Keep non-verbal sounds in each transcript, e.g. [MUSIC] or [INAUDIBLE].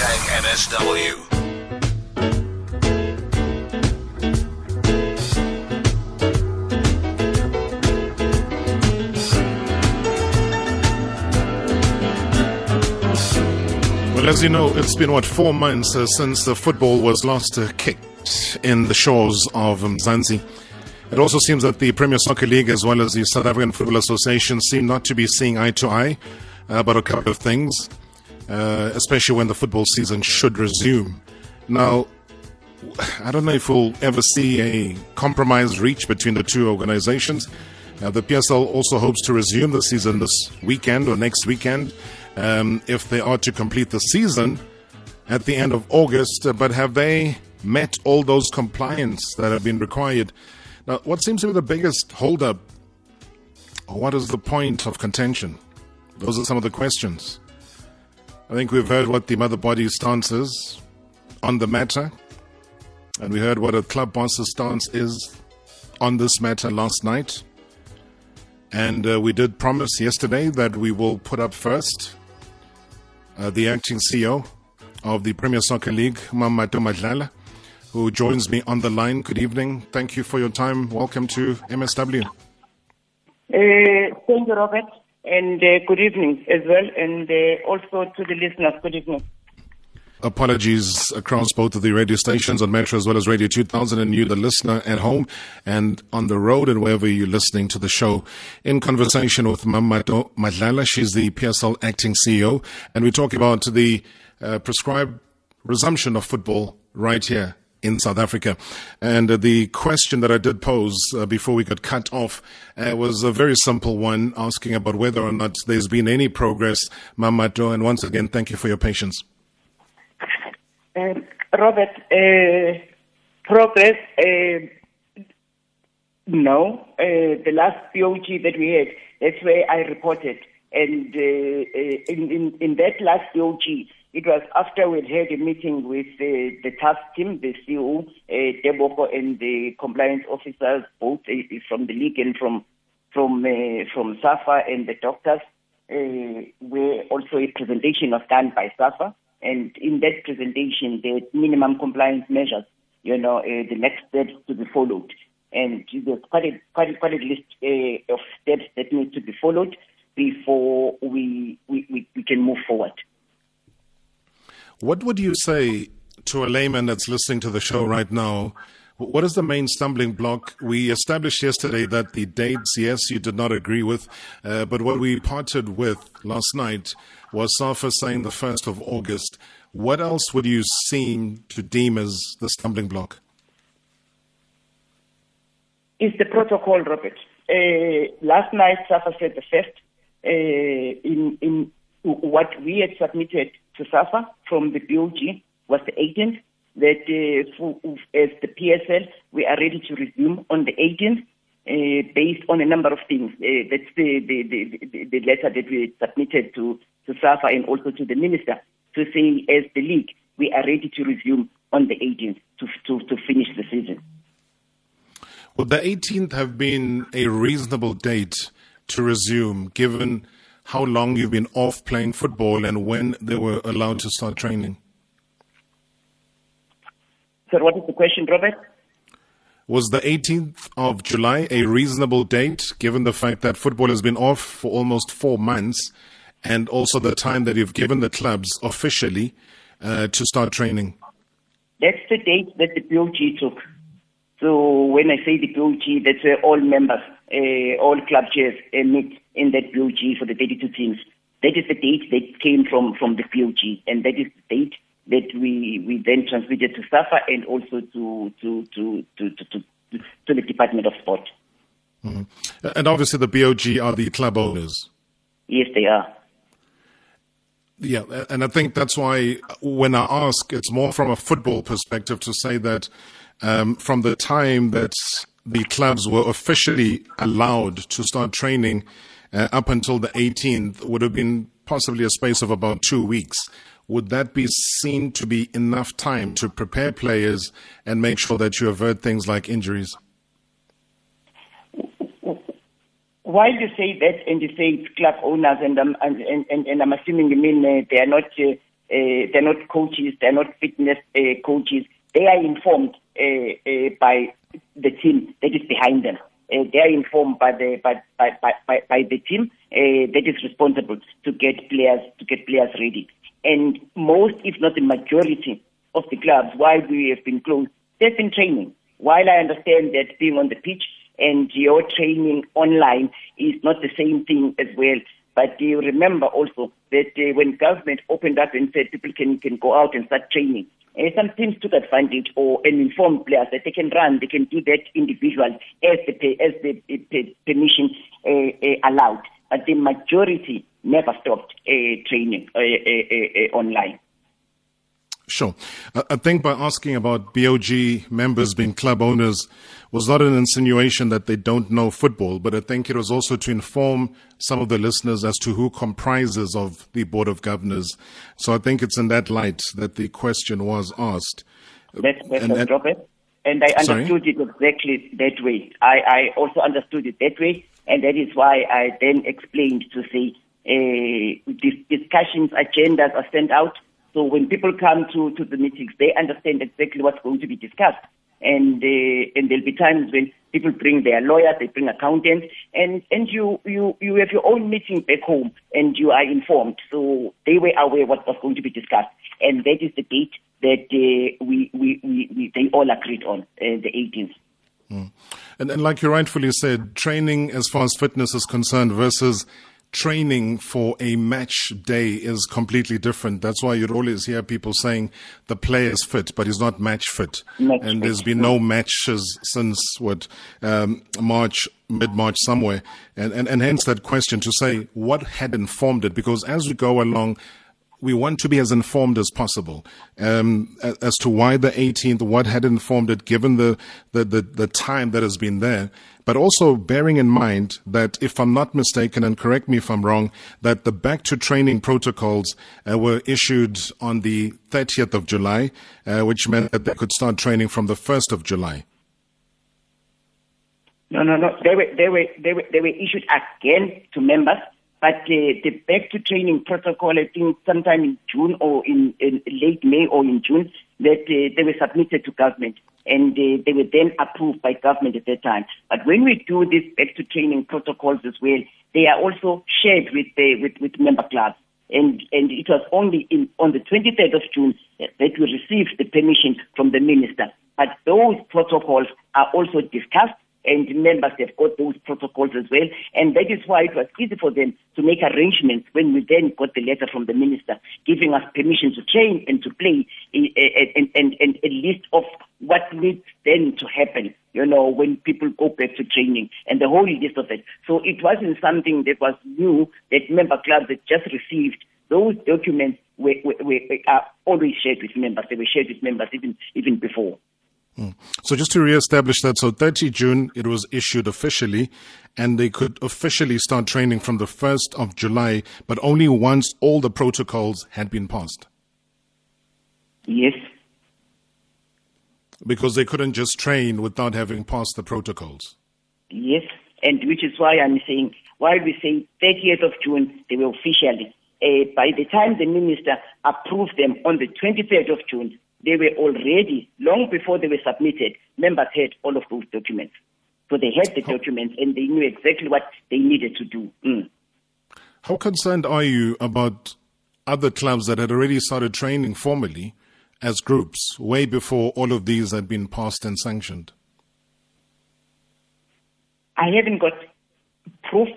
Hashtag MSW. Well, as you know, it's been, what, four months uh, since the football was last uh, kicked in the shores of um, Mzansi. It also seems that the Premier Soccer League, as well as the South African Football Association, seem not to be seeing eye to eye about a couple of things, uh, especially when the football season should resume. Now, I don't know if we'll ever see a compromise reached between the two organizations. Uh, the PSL also hopes to resume the season this weekend or next weekend um, if they are to complete the season at the end of August. Uh, but have they met all those compliance that have been required? Now, what seems to be the biggest holdup? What is the point of contention? Those are some of the questions. I think we've heard what the mother body's stance is on the matter, and we heard what a club boss's stance is on this matter last night. And uh, we did promise yesterday that we will put up first uh, the acting CEO of the Premier Soccer League, Mamato Madlala, who joins me on the line. Good evening. Thank you for your time. Welcome to MSW. Uh, thank you, Robert, and uh, good evening as well, and uh, also to the listeners, good evening. Apologies across both of the radio stations on Metro as well as Radio 2000 and you, the listener at home and on the road and wherever you're listening to the show. In conversation with Mamato Madlala, she's the PSL acting CEO, and we talk about the uh, prescribed resumption of football right here in South Africa. And uh, the question that I did pose uh, before we got cut off uh, was a very simple one, asking about whether or not there's been any progress, Mamato. And once again, thank you for your patience. Um, Robert, uh, progress, uh, no. The last BOG that we had, that's where I reported. And in, in, in that last BOG, it was after we'd had a meeting with uh, the task team, the CEO, uh, Tebogo, and the compliance officers, both uh, from the league and from from uh, from SAFA and the doctors, uh, where also a presentation was done by SAFA. And in that presentation, the minimum compliance measures, you know, uh, the next steps to be followed. And there's quite a, quite a, quite a list uh, of steps that need to be followed before we, we, we, we can move forward. What would you say to a layman that's listening to the show right now? What is the main stumbling block? We established yesterday that the dates, yes, you did not agree with, uh, but what we parted with last night was SAFA saying the 1st of August. What else would you seem to deem as the stumbling block? It's the protocol, Robert. Uh, last night, SAFA said the first. Uh, in, in what we had submitted to SAFA from the BOG was the 18th. That uh, for, as the PSL, we are ready to resume on the 18th. Uh, based on a number of things. Uh, that's the, the, the, the, letter that we submitted to, to SAFA and also to the minister to say, as the league, we are ready to resume on the 18th to, to, to finish the season. Would the 18th have been a reasonable date to resume, given how long you've been off playing football and when they were allowed to start training? Sir, what is the question, Robert? Was the 18th of July a reasonable date, given the fact that football has been off for almost four months, and also the time that you've given the clubs officially uh, to start training? That's the date that the BOG took. So when I say the BOG, that's where all members, uh, all club chairs uh, meet in that BOG for the 32 teams. That is the date that came from, from the BOG, and that is the date that we, we then transmitted to SAFA and also to, to, to, to, to, to, to the Department of Sport. Mm-hmm. And obviously, the BOG are the club owners. Yes, they are. Yeah, and I think that's why when I ask, it's more from a football perspective to say that um, from the time that the clubs were officially allowed to start training uh, up until the 18th would have been possibly a space of about two weeks. Would that be seen to be enough time to prepare players and make sure that you avert things like injuries? While you say that and you say club owners, and, and, and, and I'm assuming you mean uh, they are not uh, Uh, they're not coaches. They're not fitness uh, coaches. They are informed by the team that is behind them. Uh, they are informed by the by by, by, by the team uh, that is responsible to get players to get players ready. And most, if not the majority, of the clubs while we have been closed, they've been training. While I understand that being on the pitch and your training online is not the same thing as well. But you remember also that uh, when government opened up and said people can, can go out and start training, uh, some teams took advantage or an informed players that they can run, they can do that individually as the, as the uh, permission uh, uh, allowed. But the majority never stopped uh, training online. Sure. I think by asking about BOG members being club owners was not an insinuation that they don't know football, but I think it was also to inform some of the listeners as to who comprises of the Board of Governors. So I think it's in that light that the question was asked. That's and, and, Robert. And I understood sorry? it exactly that way. I, I also understood it that way, and that is why I then explained to say uh, discussions, agendas are sent out so when people come to, to the meetings, they understand exactly what's going to be discussed. And uh, and there'll be times when people bring their lawyers, they bring accountants, and and you you you have your own meeting back home, and you are informed. So they were aware what was going to be discussed, and that is the date that uh, we, we, we, we they all agreed on, uh, the 18th. Mm. And, and like you rightfully said, training as far as fitness is concerned versus training for a match day is completely different. That's why you'd always hear people saying the player is fit, but he's not match fit. Match and fit. there's been no matches since what um, March, mid March somewhere, and, and and hence that question to say what had informed it. Because as we go along, we want to be as informed as possible um, as to why the 18th, what had informed it, given the, the, the, the, time that has been there. But also bearing in mind that, if I'm not mistaken, and correct me if I'm wrong, that the back to training protocols uh, were issued on the 30th of July, uh, which meant that they could start training from the 1st of July. No, no, no. They were, they were, they were, they were issued again to members but uh, the back to training protocol, I think sometime in June or in, in late May or in June, that uh, they were submitted to government and uh, they were then approved by government at that time. But when we do these back to training protocols as well, they are also shared with, uh, with, with member clubs. And, and it was only in, on the 23rd of June that we received the permission from the minister. But those protocols are also discussed and members have got those protocols as well. And that is why it was easy for them to make arrangements when we then got the letter from the minister giving us permission to train and to play eh, eh, and, and, and a list of what needs then to happen, you know, when people go back to training and the whole list of it. So it wasn't something that was new that member clubs had just received. Those documents were, were, are always shared with members. They were shared with members even, even before. Mm. So just to re-establish that, so 30 June it was issued officially, and they could officially start training from the 1st of July, but only once all the protocols had been passed. Yes. Because they couldn't just train without having passed the protocols. Yes, and which is why I'm saying, why we say 30th of June, they were officially. Uh, by the time the minister approved them on the 23rd of June, they were already, long before they were submitted, members had all of those documents. So they had the documents and they knew exactly what they needed to do. Mm. How concerned are you about other clubs that had already started training formally as groups way before all of these had been passed and sanctioned? I haven't got proof.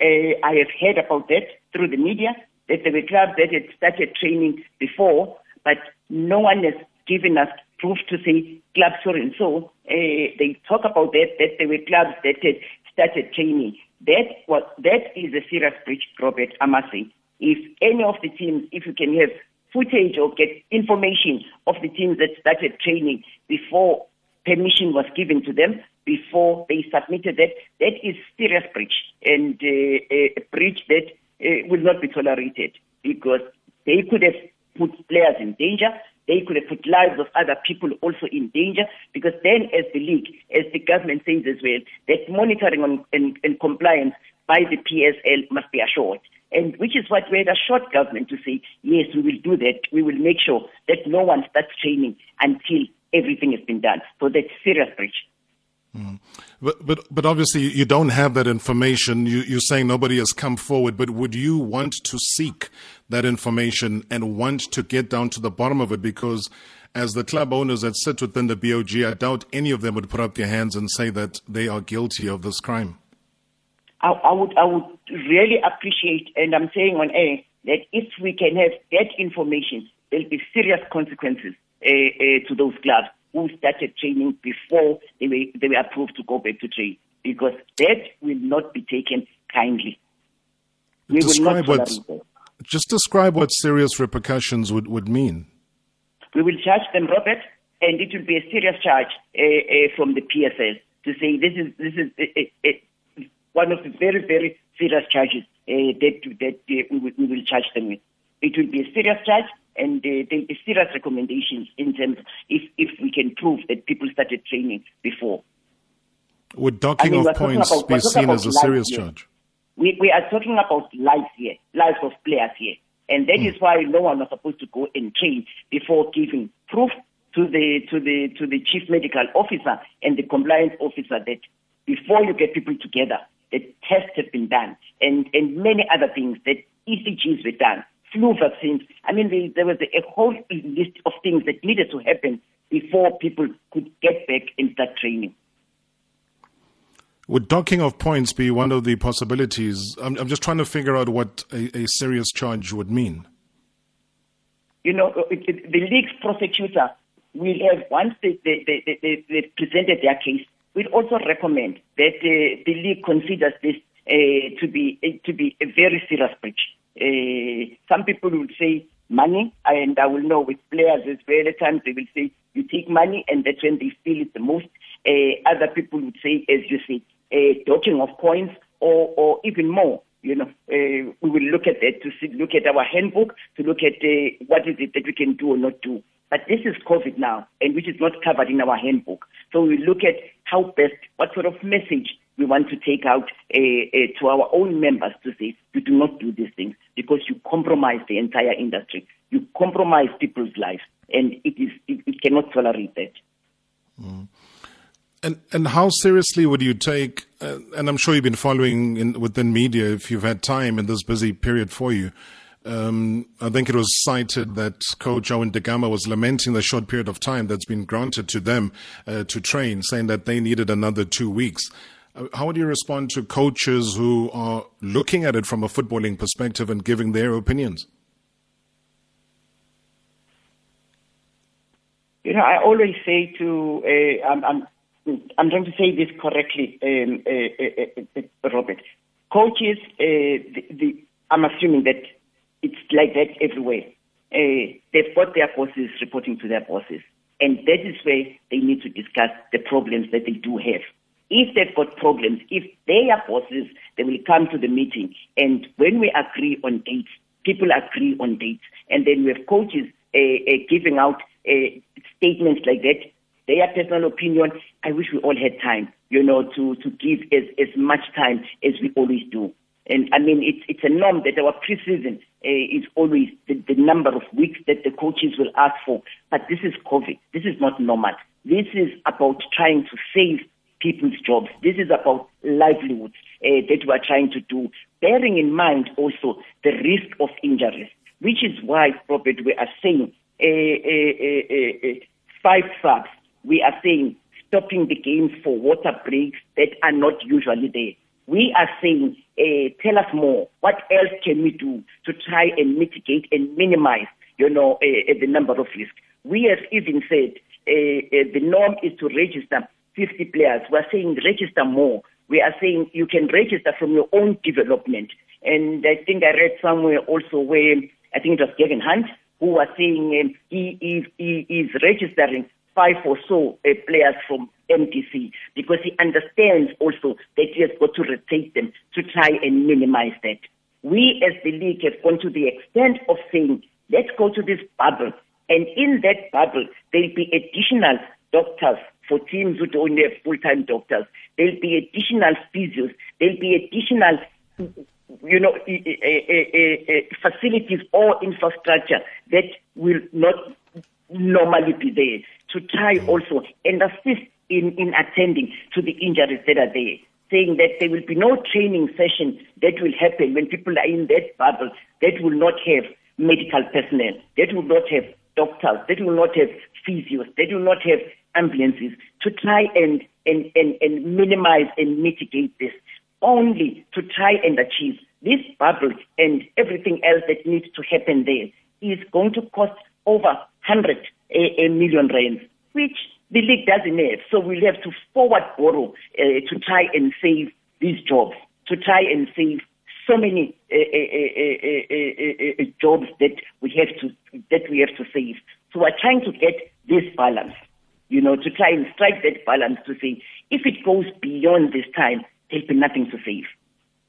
Uh, I have heard about that through the media that there were clubs that had started training before but no one has given us proof to say clubs so and so. Uh, they talk about that, that there were clubs that had started training. That was that is a serious breach, Robert, I must say. If any of the teams, if you can have footage or get information of the teams that started training before permission was given to them, before they submitted that, that is serious breach and uh, a breach that uh, will not be tolerated because they could have put players in danger. They could have put lives of other people also in danger because then as the league, as the government says as well, that monitoring on, and, and compliance by the PSL must be assured. And which is what we had assured government to say, yes, we will do that. We will make sure that no one starts training until everything has been done. So that's serious breach. Mm. But, but, but obviously you don't have that information. You, you're saying nobody has come forward, but would you want to seek that information and want to get down to the bottom of it? Because as the club owners that sit within the BOG, I doubt any of them would put up their hands and say that they are guilty of this crime. I, I would, I would really appreciate, and I'm saying on air, that if we can have that information, there'll be serious consequences uh, uh, to those clubs who started training before they were, they were approved to go back to train, because that will not be taken kindly. We describe what, just describe what serious repercussions would, would mean. We will charge them, Robert, and it will be a serious charge uh, uh, from the PSL to say this is this is uh, uh, one of the very very serious charges uh, that that uh, we, will, we will charge them with. It will be a serious charge, and uh, there be serious recommendations in terms of if if we can prove that people started training before. Would docking I mean, of points about, be seen as a serious here. charge? We we are talking about lives here, lives of players here. And that mm. is why no one was supposed to go and train before giving proof to the to the to the chief medical officer and the compliance officer that before you get people together, the tests have been done and and many other things that ECGs were done, flu vaccines. I mean, there, there was a, a whole list of things that needed to happen before people could get back and start training. Would docking of points be one of the possibilities? I'm, I'm just trying to figure out what a, a serious charge would mean. You know, it, it, the league's prosecutor will have, once they, they, they, they, they presented their case, will also recommend that uh, the league considers this uh, to be uh, to be a very serious breach. Uh, some people will say money, and I will know with players as. At times they will say you take money, and that's when they feel it the most. Uh, other people would say, as you say, uh, docking of points or, or even more. You know, uh, we will look at that to see, look at our handbook to look at uh, what is it that we can do or not do. But this is COVID now, and which is not covered in our handbook. So we look at how best, what sort of message we want to take out uh, uh, to our own members to say, you do not do these things because you compromise the entire industry. You compromise people's lives, and it is it, it cannot tolerate that. Mm. And and how seriously would you take? Uh, and I'm sure you've been following in, within media if you've had time in this busy period for you. Um, I think it was cited that Coach Owen Da Gama was lamenting the short period of time that's been granted to them uh, to train, saying that they needed another two weeks. Uh, how would you respond to coaches who are looking at it from a footballing perspective and giving their opinions? You know, I always say to, uh, I'm, I'm I'm trying to say this correctly, um, uh, uh, uh, Robert. Coaches, the, the, I'm assuming that it's like that everywhere. they've got their bosses reporting to their bosses. And that is where they need to discuss the problems that they do have. If they've got problems, if they are bosses, they will come to the meeting. And when we agree on dates, people agree on dates. And then we have coaches uh, uh, giving out uh, statements like that their personal opinion. I wish we all had time, you know, to, to give as, as much time as we always do. And I mean, it's, it's a norm that our preseason uh, is always the, the number of weeks that the coaches will ask for. But this is COVID. This is not normal. This is about trying to save people's jobs. This is about livelihoods uh, that we are trying to do, bearing in mind also the risk of injuries, which is why, Robert, we are saying uh, uh, uh, five subs we are saying stopping the games for water breaks that are not usually there. We are saying, uh, tell us more. What else can we do to try and mitigate and minimize, you know, uh, the number of risks? We have even said uh, the norm is to register 50 players. We are saying register more. We are saying you can register from your own development. And I think I read somewhere also where I think it was Gavin Hunt who was saying um, he, he, he is registering five or so uh, players from MDC because he understands also that he has got to rotate them to try and minimize that. We as the league have gone to the extent of saying, let's go to this bubble. And in that bubble, there'll be additional doctors for teams who don't have full-time doctors. There'll be additional physios. There'll be additional you know, facilities or infrastructure that will not normally be there to try also and assist in, in attending to the injuries that are there saying that there will be no training session that will happen when people are in that bubble that will not have medical personnel, that will not have doctors, that will not have physios, that will not have ambulances to try and, and, and, and minimize and mitigate this, only to try and achieve this bubble and everything else that needs to happen there is going to cost over 100 a, a million rands, which the league doesn't have. So we'll have to forward borrow uh, to try and save these jobs, to try and save so many uh, uh, jobs that we have to that we have to save. So we're trying to get this balance, you know, to try and strike that balance to say if it goes beyond this time, there'll be nothing to save.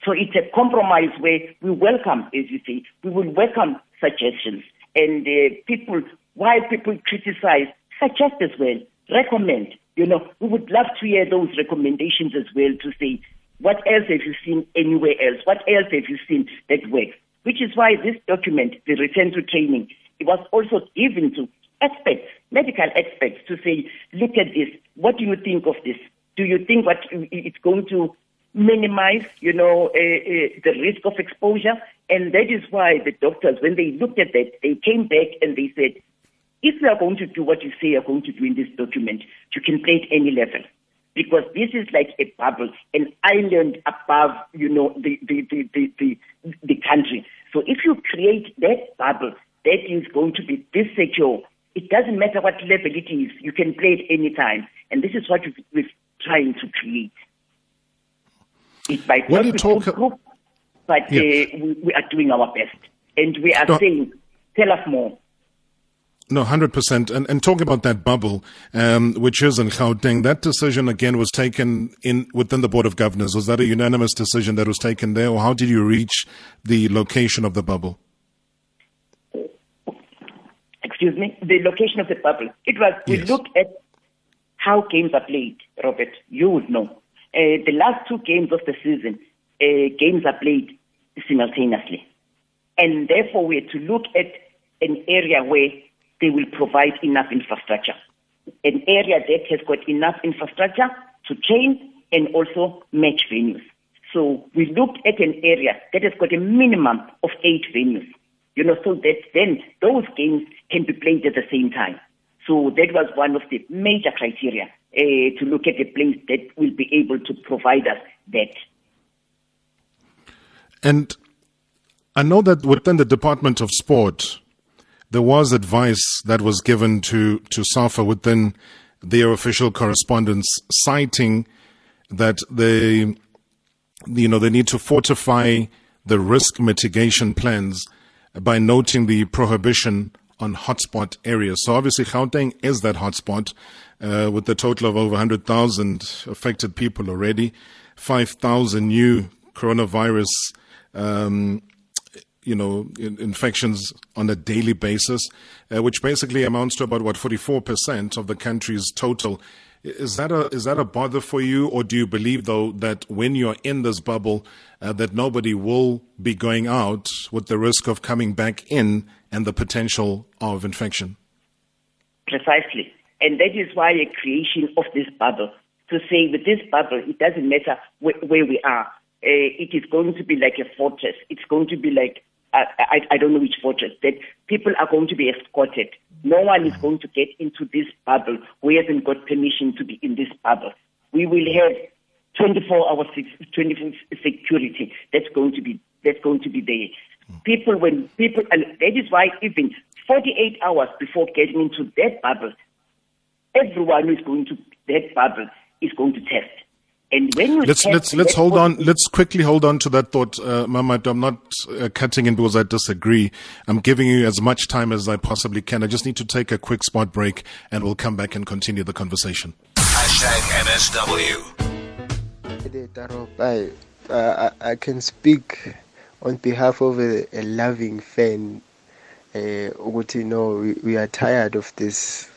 So it's a compromise where we welcome, as you say, we will welcome suggestions and uh, people. While people criticize, suggest as well recommend. You know, we would love to hear those recommendations as well to say, what else have you seen anywhere else? What else have you seen that works? Which is why this document, the return to training, it was also given to experts, medical experts, to say, look at this. What do you think of this? Do you think what it's going to minimize, you know, uh, uh, the risk of exposure? And that is why the doctors, when they looked at that, they came back and they said, if you are going to do what you say you're going to do in this document, you can play at any level. Because this is like a bubble, an island above, you know, the, the, the, the, the, the country. So if you create that bubble, that is going to be this secure. It doesn't matter what level it is, you can play it any time. And this is what we're trying to create. It might when not talk... group, but yeah. uh, we, we, are doing our best. And we are no. saying, tell us more. No, 100%. And, and talking about that bubble, um, which is in Gauteng, that decision again was taken in within the Board of Governors. Was that a unanimous decision that was taken there, or how did you reach the location of the bubble? Excuse me, the location of the bubble. It was, we look at how games are played, Robert. You would know. Uh, the last two games of the season, uh, games are played simultaneously. And therefore, we had to look at an area where they will provide enough infrastructure. An area that has got enough infrastructure to train and also match venues. So we looked at an area that has got a minimum of eight venues, you know, so that then those games can be played at the same time. So that was one of the major criteria uh, to look at the place that will be able to provide us that. And I know that within the Department of Sport, there was advice that was given to, to SAFA within their official correspondence citing that they, you know, they need to fortify the risk mitigation plans by noting the prohibition on hotspot areas. So obviously Gauteng is that hotspot uh, with a total of over 100,000 affected people already, 5,000 new coronavirus um, you know, in, infections on a daily basis, uh, which basically amounts to about what 44% of the country's total. Is that a is that a bother for you, or do you believe though that when you're in this bubble, uh, that nobody will be going out with the risk of coming back in and the potential of infection? Precisely, and that is why a creation of this bubble to say with this bubble, it doesn't matter where, where we are. Uh, it is going to be like a fortress. It's going to be like I, I, don't know which fortress, that people are going to be escorted. No one is going to get into this bubble who hasn't got permission to be in this bubble. We will have 24 hour 24 security that's going to be that's going to be there. People when people and that is why even 48 hours before getting into that bubble, everyone who is going to that bubble is going to test. And when you let's let's let's hold on. Let's quickly hold on to that thought, uh, Mama. I'm not uh, cutting in because I disagree. I'm giving you as much time as I possibly can. I just need to take a quick spot break, and we'll come back and continue the conversation. Hashtag MSW. Uh, I, I can speak on behalf of a, a loving fan. Uh, you know, we, we are tired of this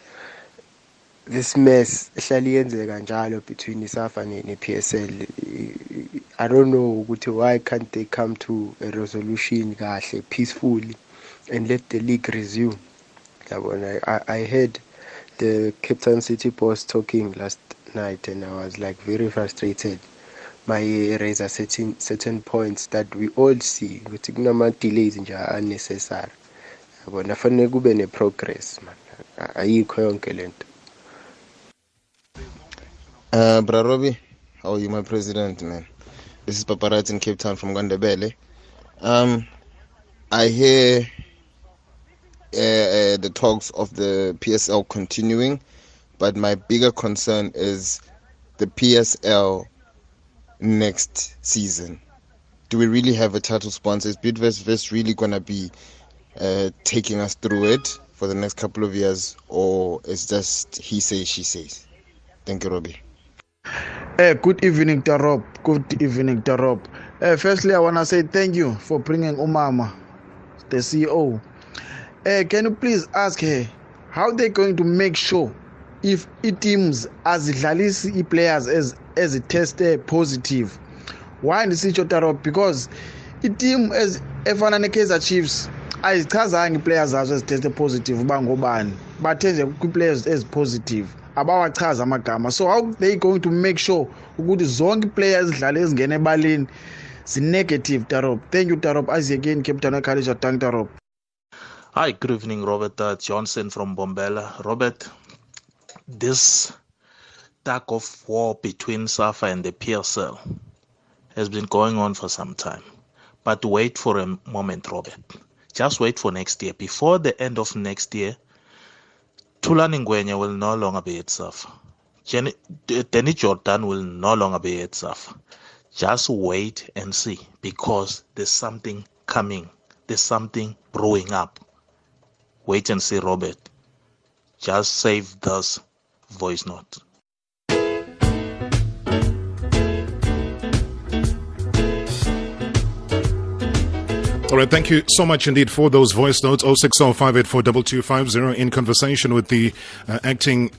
this mess ehlala iyenzeka njalo between isafa ne-PSL I don't know ukuthi why can't they come to a resolution kahle peacefully and let the league resume yabona I, I heard the Cape Town City boss talking last night and I was like very frustrated my raise certain certain points that we all see ukuthi kunama delays nje unnecessary yabona fanele kube ne progress man ayikho yonke lento Uh, Bra Robbie, how are you, my president, man? This is Paparazzi in Cape Town from Gandebele. Um, I hear uh, uh, the talks of the PSL continuing, but my bigger concern is the PSL next season. Do we really have a title sponsor? Is Bidvest really going to be uh, taking us through it for the next couple of years, or is just he says, she says? Thank you, Robbie. Uh, good evening, Tarop. Good evening, Tarop. Uh, firstly, I want to say thank you for bringing Umama, the CEO. Uh, can you please ask her how they're going to make sure if teams azidlalisi i-players as eziteste positive. Why ndisitsho tarop because iteam efana ne-kaizer chiefs ayizichazanga ii-players zazo eziteste positive uba ngobani. Bathe nje kwii-players ezipositive abawachazi amagama. So how they going to make sure ukuthi zonke iplayer ezidlala ezingena ebaleni zi-negative tarop? Thank you tarop. Again captain college atang tarop. Hi good evening robert uh, johnson from bombela. Robert this tug of war between safa and the psl has been going on for some time but wait for a moment robert just wait for next year before the end of next year Thulani Ngwenya will no longer be at SAFA. Jordaan will no longer be at SAFA. Just wait and see because there's something coming. There's something brewing up. Wait and see, Robert. Just save this voice note. All right, thank you so much indeed for those voice notes. 060 in conversation with the uh, acting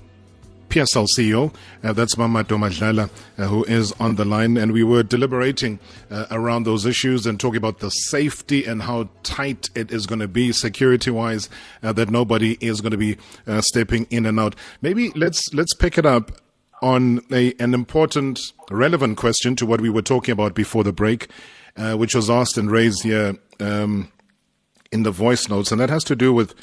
PSL CEO, uh, that's Mamato Madlala, uh, who is on the line. And we were deliberating uh, around those issues and talking about the safety and how tight it is going to be security wise, uh, that nobody is going to be uh, stepping in and out. Maybe let's, let's pick it up on a, an important, relevant question to what we were talking about before the break uh, which was asked and raised here um, in the voice notes, and that has to do with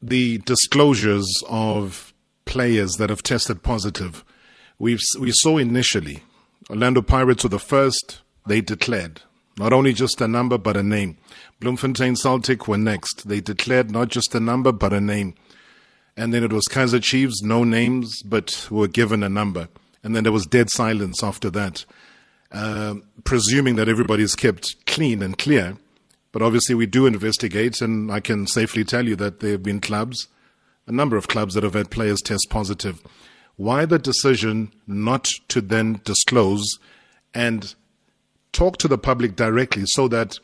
the disclosures of players that have tested positive. We've, we saw initially Orlando Pirates were the first, they declared. Not only just a number, but a name. Bloemfontein Celtic were next. They declared not just a number, but a name. And then it was Kaizer Chiefs, no names, but were given a number. And then there was dead silence after that. Um, presuming that everybody is kept clean and clear. But obviously, we do investigate, and I can safely tell you that there have been clubs, a number of clubs that have had players test positive. Why the decision not to then disclose and talk to the public directly so that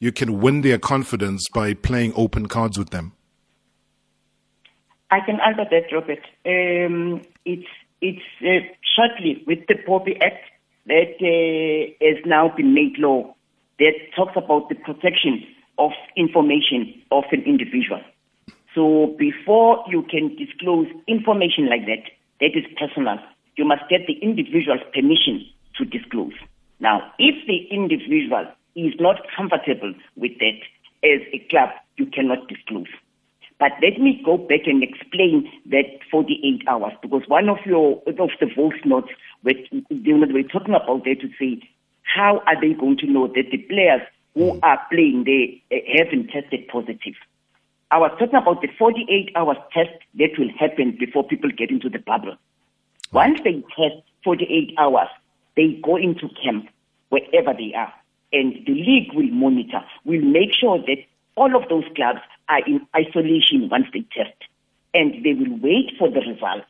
you can win their confidence by playing open cards with them? I can answer that, Robert. Um, it's it's uh, shortly with the POPI Act that uh, has now been made law that talks about the protection of information of an individual. So before you can disclose information like that, that is personal, you must get the individual's permission to disclose. Now, if the individual is not comfortable with that as a club, you cannot disclose. But let me go back and explain that 48 hours because one of your of the voice notes we're talking about that to say how are they going to know that the players who mm. are playing they eh, haven't tested positive. I was talking about the 48 hours test that will happen before people get into the bubble. Once they test 48 hours, they go into camp wherever they are, and the league will monitor, will make sure that all of those clubs are in isolation once they test, and they will wait for the results.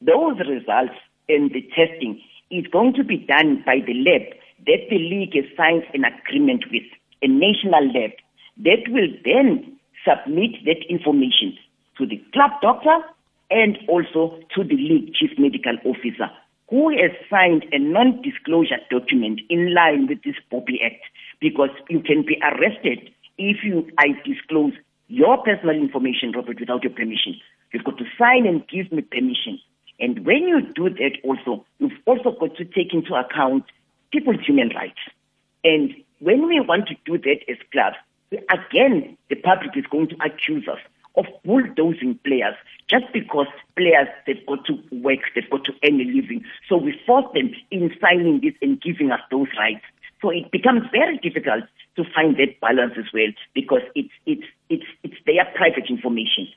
Those results and the testing is going to be done by the lab that the league has signed an agreement with, a national lab, that will then submit that information to the club doctor and also to the league chief medical officer who has signed a non-disclosure document in line with this POPI Act because you can be arrested if you I disclose your personal information, Robert, without your permission. You've got to sign and give me permission. And when you do that also, you've also got to take into account people's human rights. And when we want to do that as clubs, again, the public is going to accuse us of bulldozing players just because players they've got to work, they've got to earn a living. So we force them in signing this and giving us those rights. So it becomes very difficult to find that balance as well because it's it's it's it's their private information.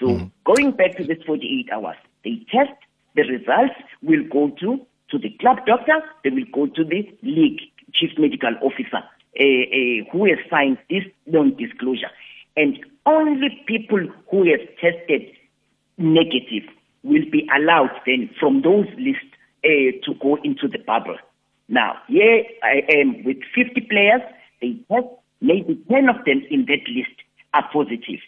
So mm. going back to this 48 hours, they test the results will go to to the club doctor, they will go to the league chief medical officer uh, uh, who has signed this non-disclosure, and only people who have tested negative will be allowed then from those lists uh, to go into the bubble. Now, here I am with 50 players. They test, maybe 10 of them in that list are positive.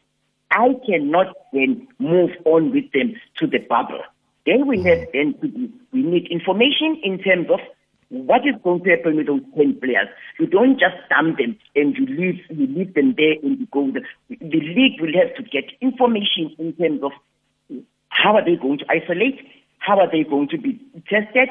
I cannot then move on with them to the bubble. Then we mm-hmm. have then to be, we need information in terms of what is going to happen with those 10 players. You don't just dump them and you leave, you leave them there and you go. The, the league will have to get information in terms of how are they going to isolate, how are they going to be tested,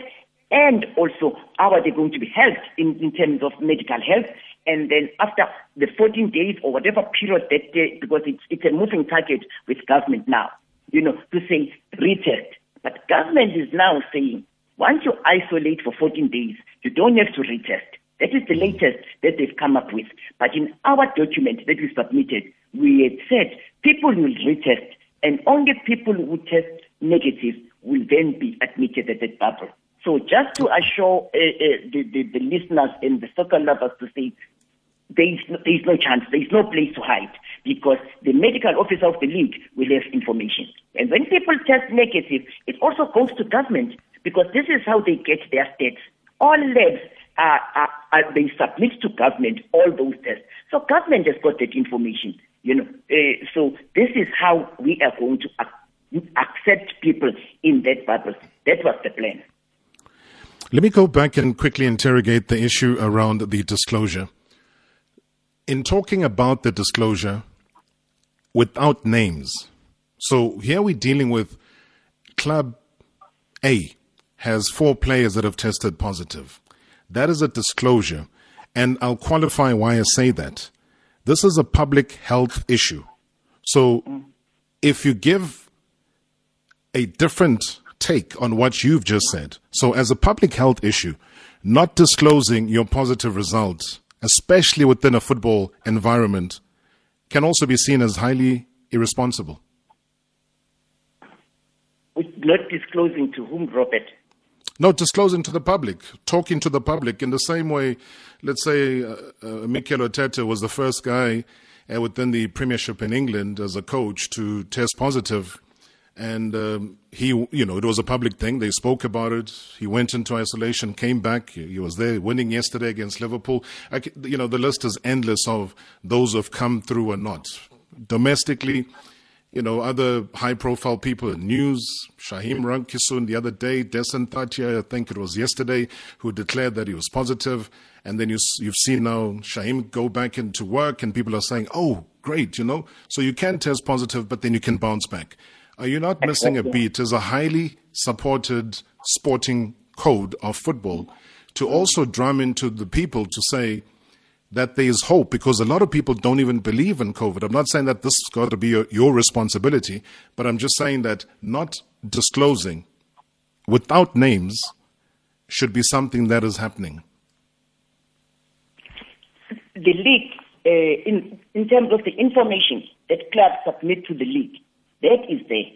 and also how are they going to be helped in, in terms of medical health. And then after the 14 days or whatever period that day, because it's, it's a moving target with government now, you know, to say retest. But government is now saying once you isolate for 14 days, you don't have to retest. That is the latest that they've come up with. But in our document that we submitted, we had said people will retest, and only people who test negative will then be admitted at that bubble. So just to assure uh, uh, the, the, the, listeners and the soccer lovers to say, there is, no, there is no chance, there is no place to hide because the medical officer of the league will have information. And when people test negative, it also goes to government because this is how they get their stats. All labs are, are, are, they submit to government all those tests. So government has got that information, you know. Uh, so this is how we are going to ac- accept people in that bubble. That was the plan. Let me go back and quickly interrogate the issue around the disclosure. In talking about the disclosure without names, so here we're dealing with Club A, has four players that have tested positive. That is a disclosure. And I'll qualify why I say that. This is a public health issue. So if you give a different take on what you've just said, so as a public health issue, not disclosing your positive results, especially within a football environment, can also be seen as highly irresponsible. Not disclosing to whom, Robert? No, disclosing to the public, talking to the public in the same way. Let's say uh, uh, Mikel Arteta was the first guy uh, within the Premiership in England as a coach to test positive, and um, he, you know, it was a public thing. They spoke about it. He went into isolation, came back. He, was there, winning yesterday against Liverpool. I, you know, the list is endless of those who have come through or not. Domestically, you know, other high profile people in news, Shaheem Rankisoon the other day, Desan Thatia, I think it was yesterday, who declared that he was positive. And then you, you've seen now Shaheem go back into work and people are saying, oh, great, you know, so you can test positive, but then you can bounce back. Are you not missing a beat as a highly supported sporting code of football to also drum into the people to say, that there is hope because a lot of people don't even believe in COVID. I'm not saying that this has got to be your, your responsibility, but I'm just saying that not disclosing without names should be something that is happening. The league, uh, in, in terms of the information that clubs submit to the league, that is there.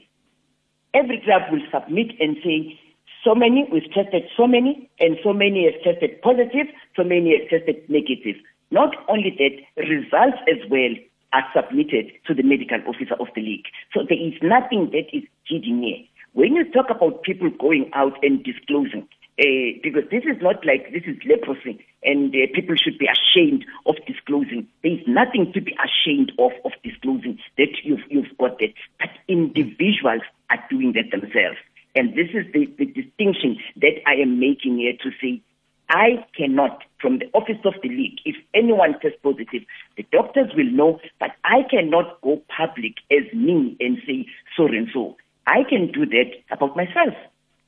Every club will submit and say, so many, we've tested so many, and so many have tested positive, so many have tested negative. Not only that, results as well are submitted to the medical officer of the league. So there is nothing that is hidden here. When you talk about people going out and disclosing, Uh, because this is not like this is leprosy and uh, people should be ashamed of disclosing. There is nothing to be ashamed of of disclosing that you've, you've got that. But individuals are doing that themselves. And this is the, the distinction that I am making here to say I cannot, from the office of the league, if anyone tests positive, the doctors will know, but I cannot go public as me and say so and so. I can do that about myself.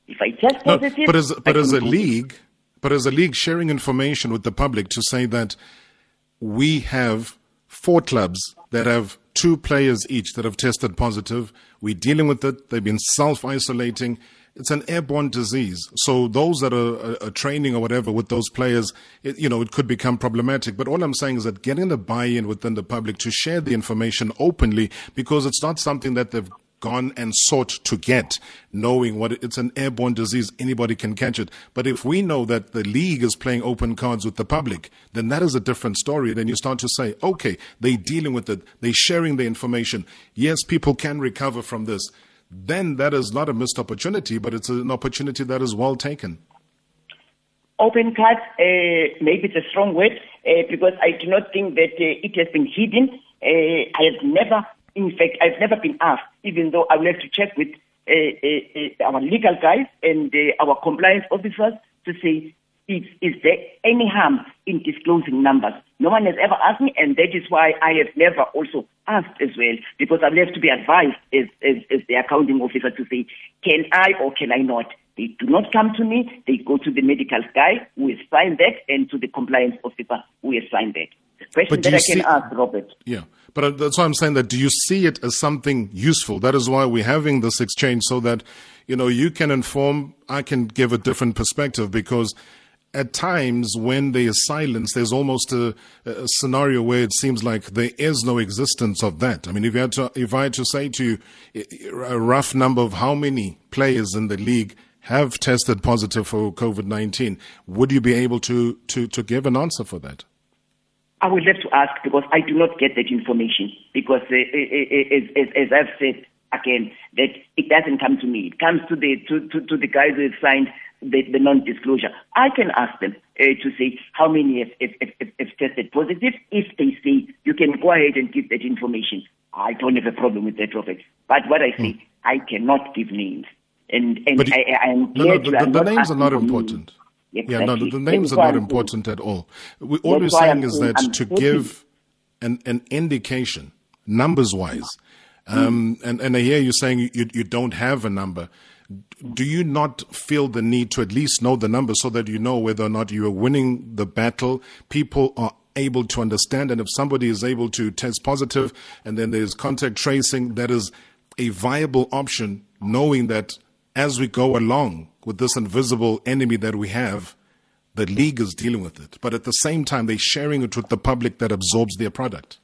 If I test positive, no, but as but as a league, but as a league sharing information with the public to say that we have four clubs that have two players each that have tested positive. We're dealing with it. They've been self isolating it's an airborne disease. So those that are, are, training or whatever with those players, it, you know, it could become problematic. But all I'm saying is that getting the buy-in within the public to share the information openly, because it's not something that they've gone and sought to get, knowing what it's an airborne disease, anybody can catch it. But if we know that the league is playing open cards with the public, then that is a different story. Then you start to say, okay, they're dealing with it, they're sharing the information. Yes, people can recover from this then that is not a missed opportunity, but it's an opportunity that is well taken. Open cards, uh, maybe it's a strong word, uh, because I do not think that uh, it has been hidden. Uh, I have never, in fact, I've never been asked, even though I will have to check with uh, uh, our legal guys and our compliance officers to say, is, is there any harm in disclosing numbers? No one has ever asked me, and that is why I have never also asked as well, because I've left to be advised as, as, as the accounting officer to say, can I or can I not? They do not come to me, they go to the medical guy who has signed that and to the compliance officer who has signed that. Question that I can ask, Robert. Yeah. But uh, that's why I'm saying that do you see it as something useful? That is why we're having this exchange so that, you know, you can inform, I can give a different perspective because at times when there is silence, there's almost a, a, scenario where it seems like there is no existence of that. I mean, if you had to, if I had to say to you a rough number of how many players in the league have tested positive for COVID nineteen, would you be able to, to to give an answer for that? I would have to ask because I do not get that information because, uh, as, as, as I've said again, that it doesn't come to me. It comes to the to, to, to the guys who have signed the, the non-disclosure. I can ask them uh, to say how many have, have, have, have, tested positive. If they say you can go ahead and give that information, I don't have a problem with that, Robert. But what I say, mm. I cannot give names. And, and I, I am no, no, the, the, names are not important. Yeah, no, the, the names are not important at all. We, all we're saying is that I'm to give an, an indication, numbers wise, um, and, and I hear you saying you, you don't have a number do you not feel the need to at least know the number so that you know whether or not you are winning the battle? People are able to understand, and if somebody is able to test positive and then there's contact tracing, that is a viable option, knowing that as we go along with this invisible enemy that we have, the league is dealing with it. But at the same time, they're sharing it with the public that absorbs their product.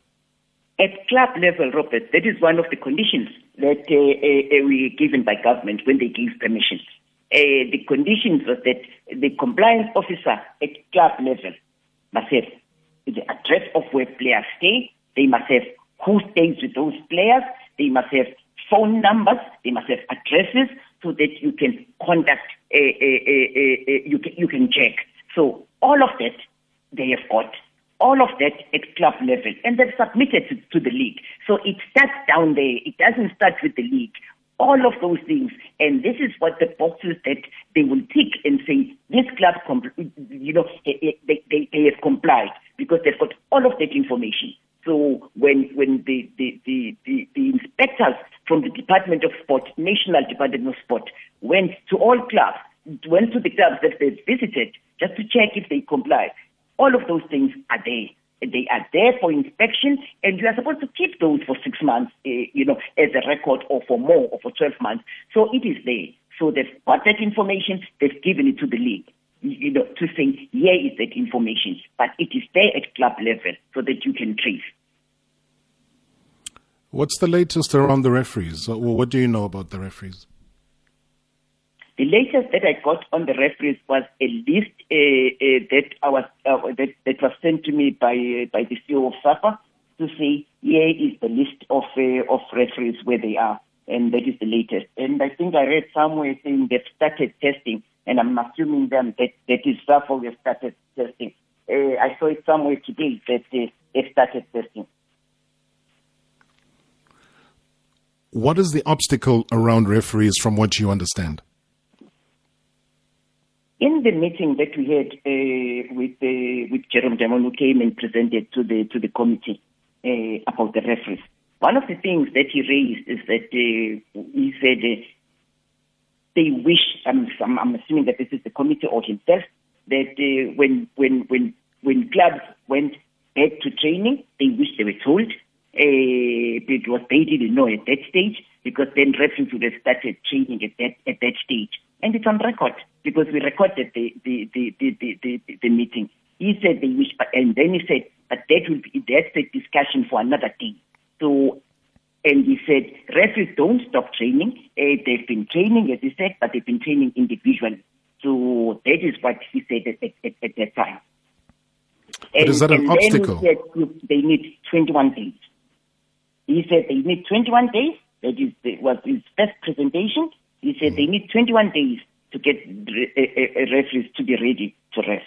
At club level, Robert, that is one of the conditions that uh, uh, we are given by government when they give permission. Uh, the conditions was that the compliance officer at club level must have the address of where players stay. They must have who stays with those players. They must have phone numbers. They must have addresses so that you can contact. Uh, uh, uh, you can you can check. So all of that they have got all of that at club level, and they've submitted to, to the league. So it starts down there. It doesn't start with the league. All of those things, and this is what the boxes that they will tick and say this club, you know, they, they, they have complied because they've got all of that information. So when when the, the, the, the, the inspectors from the Department of Sport, National Department of Sport, went to all clubs, went to the clubs that they visited just to check if they complied. All of those things are there. They are there for inspection, and you are supposed to keep those for six months, uh, you know, as a record, or for more, or for 12 months. So it is there. So they've got that information, they've given it to the league, you know, to say, here is that information. But it is there at club level so that you can trace. What's the latest around the referees? What do you know about the referees? The latest that I got on the referees was a list uh, uh, that I was uh, that, that was sent to me by uh, by the CEO of SAFA to say here is the list of uh, of referees where they are. and that is the latest. And I think I read somewhere saying they've started testing, and I'm assuming them that that is SAFA have started testing. Uh, I saw it somewhere today that they, they've started testing. What is the obstacle around referees from what you understand? In the meeting that we had uh, with uh, with Jerome Damon, who came and presented to the to the committee uh, about the referees, one of the things that he raised is that uh, he said uh, they wish. I'm, I'm, assuming that this is the committee or himself that uh, when when when when clubs went back to training, they wish they were told uh, was they didn't know at that stage because then referees would have started training at that at that stage. And it's on record because we recorded the the the the, the, the, the meeting. He said they wish but and then he said, but that will be that's a discussion for another day. So and he said referees don't stop training. Uh, they've been training, as he said, but they've been training individually. So that is what he said at, at, at that time. And, is that an obstacle? Said, they need 21 days. He said they need 21 days. That is the, was his first presentation. He said mm-hmm. they need 21 days to get uh, uh, uh, referees to be ready to rest.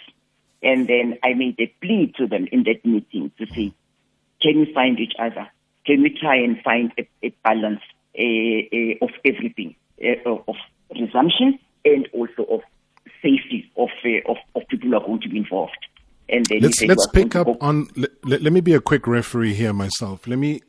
And then I made a plea to them in that meeting to say, can we find each other? Can we try and find a, a balance uh, of everything, of resumption and also of safety of, uh, of, of people who are going to be involved. And then let's let's pick up on. Let, let, let me be a quick referee here myself. Let me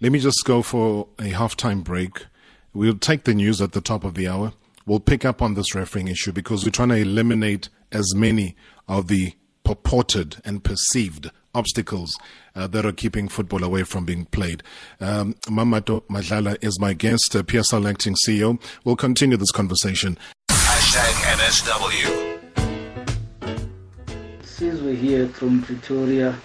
let me just go for a halftime break. We'll take the news at the top of the hour. We'll pick up on this refereeing issue because we're trying to eliminate as many of the purported and perceived obstacles uh, that are keeping football away from being played. Um, Mamato Madlala is my guest, uh, PSL acting CEO. We'll continue this conversation. Hashtag MSW. Since we're here from Pretoria,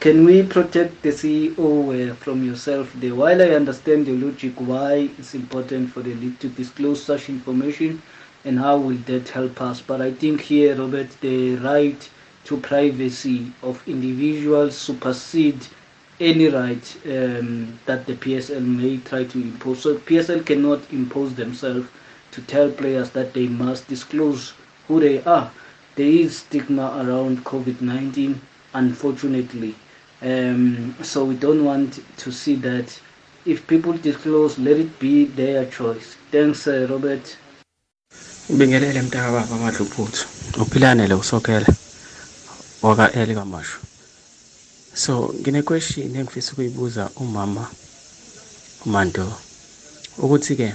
can we protect the CEO uh, from yourself there? While I understand the logic why it's important for the league to disclose such information and how will that help us, but I think here, Robert, the right to privacy of individuals supersede any right um, that the PSL may try to impose. So PSL cannot impose themselves to tell players that they must disclose who they are. There is stigma around COVID-19, unfortunately. Um, so we don't want to see that. If people disclose, let it be their choice. Thanks, uh, Robert. Ubingelele mntaka baba Madluphuthu. Uphilanele usokela waka Eli kamasho. So ngine question engifisa ukuyibuza umama uManto ukuthi ke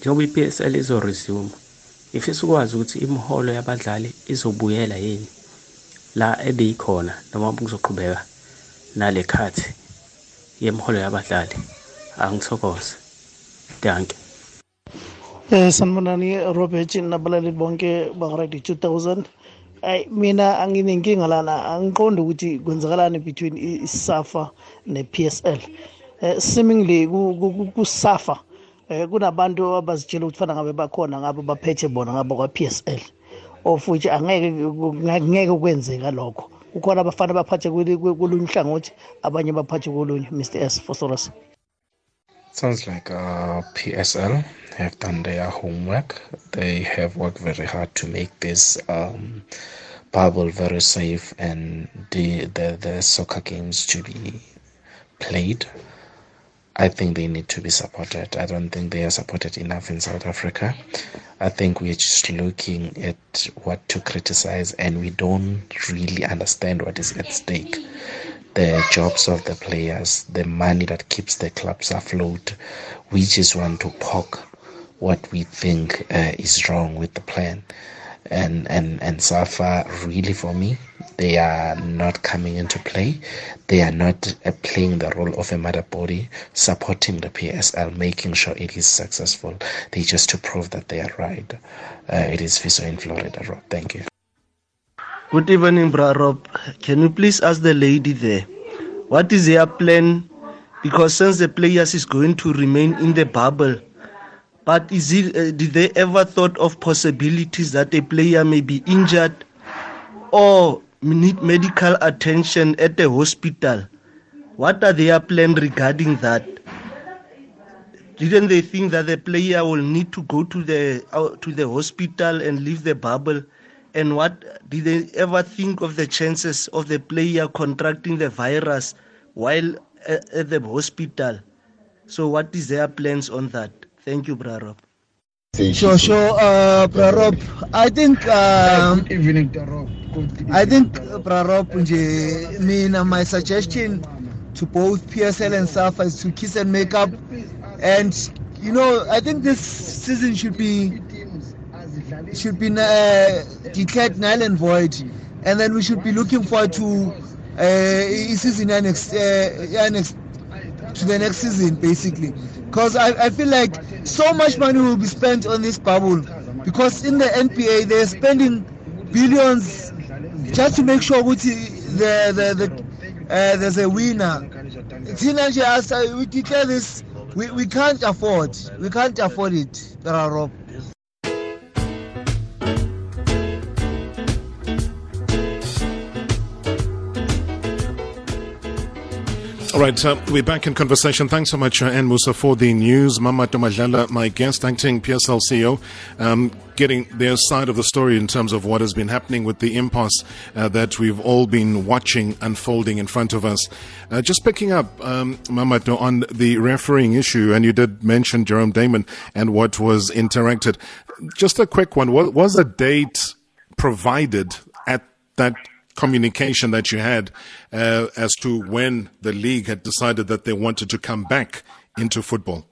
njengoba iPSL izo resume ifisa ukwazi ukuthi imiholo yabadlali izobuyela yini la ebeyikhona noma kuzoqhubeka nale khathi yemiholo yabadlali. Angithokoze. Danke Eh sanibonani Robert nabalali bonke bangaradio 2000 ay mina anginenkinga lana. Angiqonda ukuthi kwenzakalani between isafa ne-PSL eh seemingly ku-safa eh kunabantu abazitshela ukuthi fana ngabe bakhona ngabo baphethe bona ngabo kwa-PSL of which angeke ngeke kwenzeka lokho. Kukhona abafana baphathe kolunye uhlangothi abanye baphathe kolunye mr s phosphorus sounds like uh, psl have done their homework they have worked very hard to make this um, bubble very safe and the, the, the soccer games to be played I think they need to be supported. I don't think they are supported enough in South Africa. I think we're just looking at what to criticize and we don't really understand what is at stake. The jobs of the players, the money that keeps the clubs afloat. We just want to poke what we think uh, is wrong with the plan. And, and, and SAFA really for me they are not coming into play. They are not uh, playing the role of a mother body, supporting the PSL, making sure it is successful. They just to prove that they are right. Uh, it is Fiso in Florida, Rob. Thank you. Good evening, Bra Rob. Can you please ask the lady there, what is their plan? Because since the players is going to remain in the bubble, but is it? Uh, did they ever thought of possibilities that a player may be injured, or need medical attention at the hospital. What are their plan regarding that? didn't they think that the player will need to go to the uh, to the hospital and leave the bubble? And what did they ever think of the chances of the player contracting the virus while at, at the hospital? So, what is their plans on that? Thank you, Brarop. Sure, sure, uh, Brarop. I think. Um, Good evening, Tarop. I think, Brarop, nje, mina, my suggestion to both PSL and SAFA is to kiss and make up. And, you know, I think this season should be should be uh, declared null and void. And then we should be looking forward to uh, season uh, next to the next season, basically. Because I, I feel like so much money will be spent on this bubble. Because in the NBA, they're spending billions just to make sure that the, the, the, uh, there's a winner. Teenage as we declare this, we, we can't afford. We can't afford it, Rob. All right, uh, we're back in conversation. Thanks so much, uh, Ann Musa, for the news. Mamato Madlala, my guest, acting PSL CEO, um, getting their side of the story in terms of what has been happening with the impasse uh, that we've all been watching unfolding in front of us. Uh, just picking up, um, Mama, on the refereeing issue, and you did mention Jerome Damon and what was interacted. Just a quick one. Was a date provided at that communication that you had uh, as to when the league had decided that they wanted to come back into football?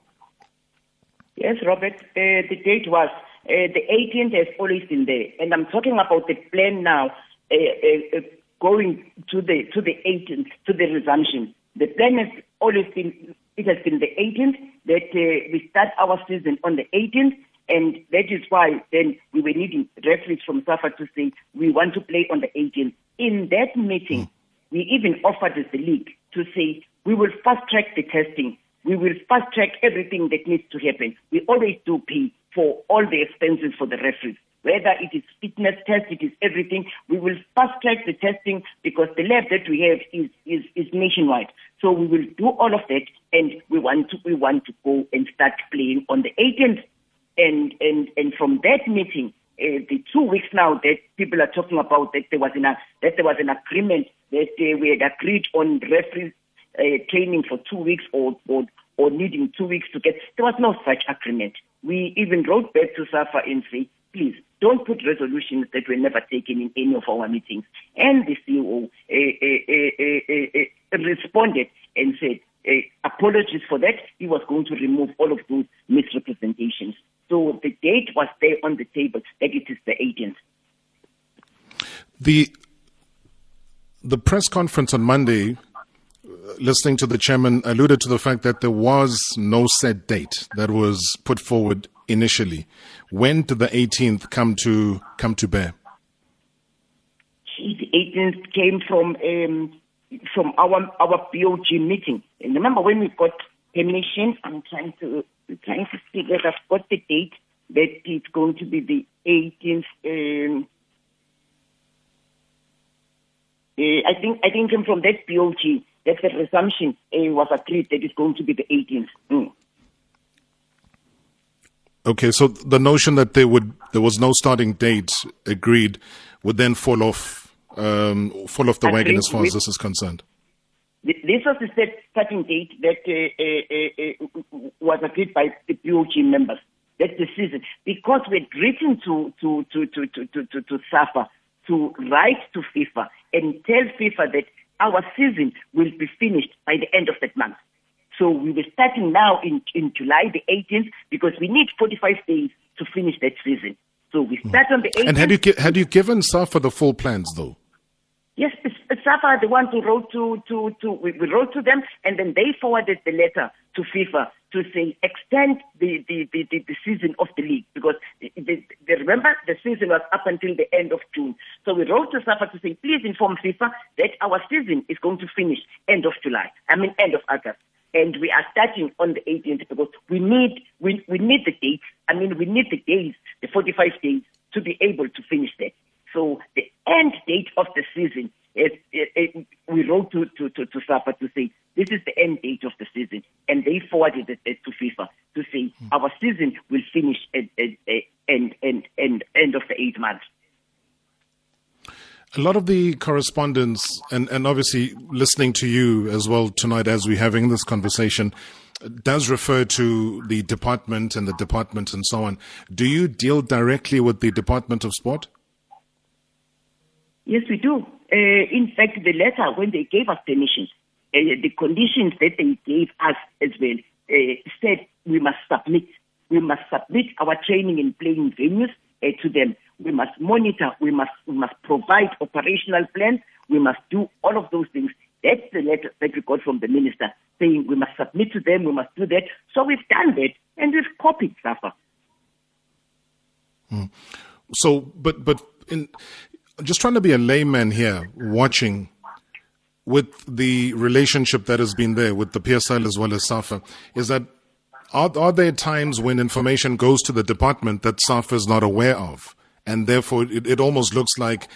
Yes, Robert. Uh, the date was uh, the 18th has always been there, and I'm talking about the plan now uh, uh, uh, going to the to the 18th to the resumption. The plan has always been it has been the 18th that we start our season on the 18th and that is why then we were needing referees from SAFA to say we want to play on the 18th. In that meeting, mm. we even offered as the league to say we will fast track the testing. We will fast track everything that needs to happen. We always do pay for all the expenses for the referees. Whether it is fitness test, it is everything. We will fast track the testing because the lab that we have is, is, is nationwide. So we will do all of that and we want to we want to go and start playing on the 18th and, and, and from that meeting, uh, the two weeks now that people are talking about that there was an, that there was an agreement that uh, we had agreed on referee uh, training for two weeks or, or, or needing two weeks to get, there was no such agreement. We even wrote back to SAFA and say, please don't put resolutions that were never taken in any of our meetings. And the CEO uh, uh, uh, responded and said, apologies for that. He was going to remove all of those misrepresentations. So the date was there on the table that it is the 18th. The the press conference on Monday, listening to the chairman, alluded to the fact that there was no set date that was put forward initially. When did the 18th come to come to bear? The 18th came from um, from our our BOG meeting. And remember when we got permission? I'm trying to trying to figure. I've got the date that it's going to be the 18th. Um, uh, I think I think from that BOG that the resumption uh, was agreed that it's going to be the 18th. Mm. Okay, so the notion that there would there was no starting date agreed would then fall off um, fall off the agreed wagon as far as this is concerned. This was the starting date that uh, uh, uh, was agreed by the BOG members. That decision, because we're written to to to to to to, to, to SAFA to write to FIFA and tell FIFA that our season will be finished by the end of that month. So we were starting now in, in July the 18th because we need 45 days to finish that season. So we start on the 18th. And had you, had you given SAFA the full plans though? Yes, SAFA the ones who wrote to, to, to we, we wrote to them and then they forwarded the letter to FIFA to say extend the, the, the, the, the season of the league because the, the, the, remember the season was up until the end of June. So we wrote to SAFA to say please inform FIFA that our season is going to finish end of July. I mean end of August. And we are starting on the 18th because we need we, we need the dates. I mean we need the days, the 45 days to be able to finish that. So the end date of the season, it, it, it, we wrote to, to, to, to SAFA to say this is the end date of the season. And they forwarded it to FIFA to say hmm. our season will finish at, at, at end, end, end, end of the eighth month. A lot of the correspondence, and, and obviously listening to you as well tonight as we're having this conversation, does refer to the department and the department and so on. Do you deal directly with the Department of Sport? Yes, we do. Uh, in fact, the letter, when they gave us permission, uh, the conditions that they gave us as well uh, said we must submit. We must submit our training and playing venues uh, to them. We must monitor. We must we must provide operational plans. We must do all of those things. That's the letter that we got from the minister saying we must submit to them. We must do that. So we've done that, and we've copied SAFA. Hmm. So, but but in just trying to be a layman here, watching with the relationship that has been there with the PSL as well as SAFA, is that are, are there times when information goes to the department that SAFA is not aware of? And therefore, it, it almost looks like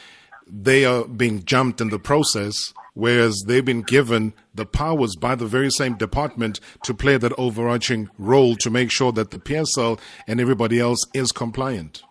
they are being jumped in the process, whereas they've been given the powers by the very same department to play that overarching role to make sure that the PSL and everybody else is compliant.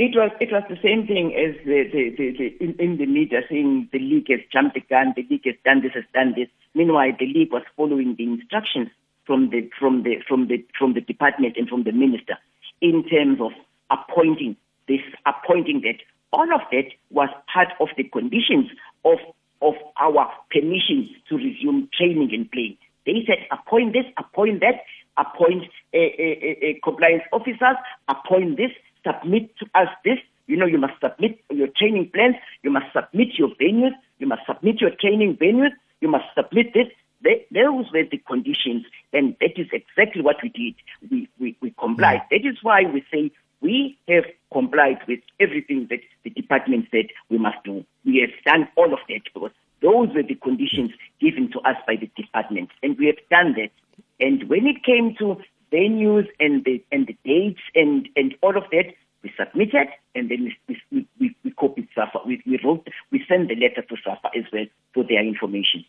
It was it was the same thing as the, the, the, the in, in, the media saying the league has jumped the gun, the league has done this, has done this. Meanwhile, the league was following the instructions from the from the from the from the department and from the minister in terms of appointing this, appointing that. All of that was part of the conditions of of our permission to resume training and playing. They said appoint this, appoint that, appoint a, a, a compliance officers, appoint this, submit to us this. You know, you must submit your training plans, you must submit your venues, you must submit your training venues, you must submit this. They, those were the conditions, and that is exactly what we did. We, we, we complied. Mm. That is why we say we have complied with everything that the department said we must do. We have done all of that because those were the conditions given to us by the department, and we have done that. And when it came to venues and the and the dates and and all of that. We submitted and then we we, we, we copied SAFA. We, we wrote we sent the letter to SAFA as well for their information.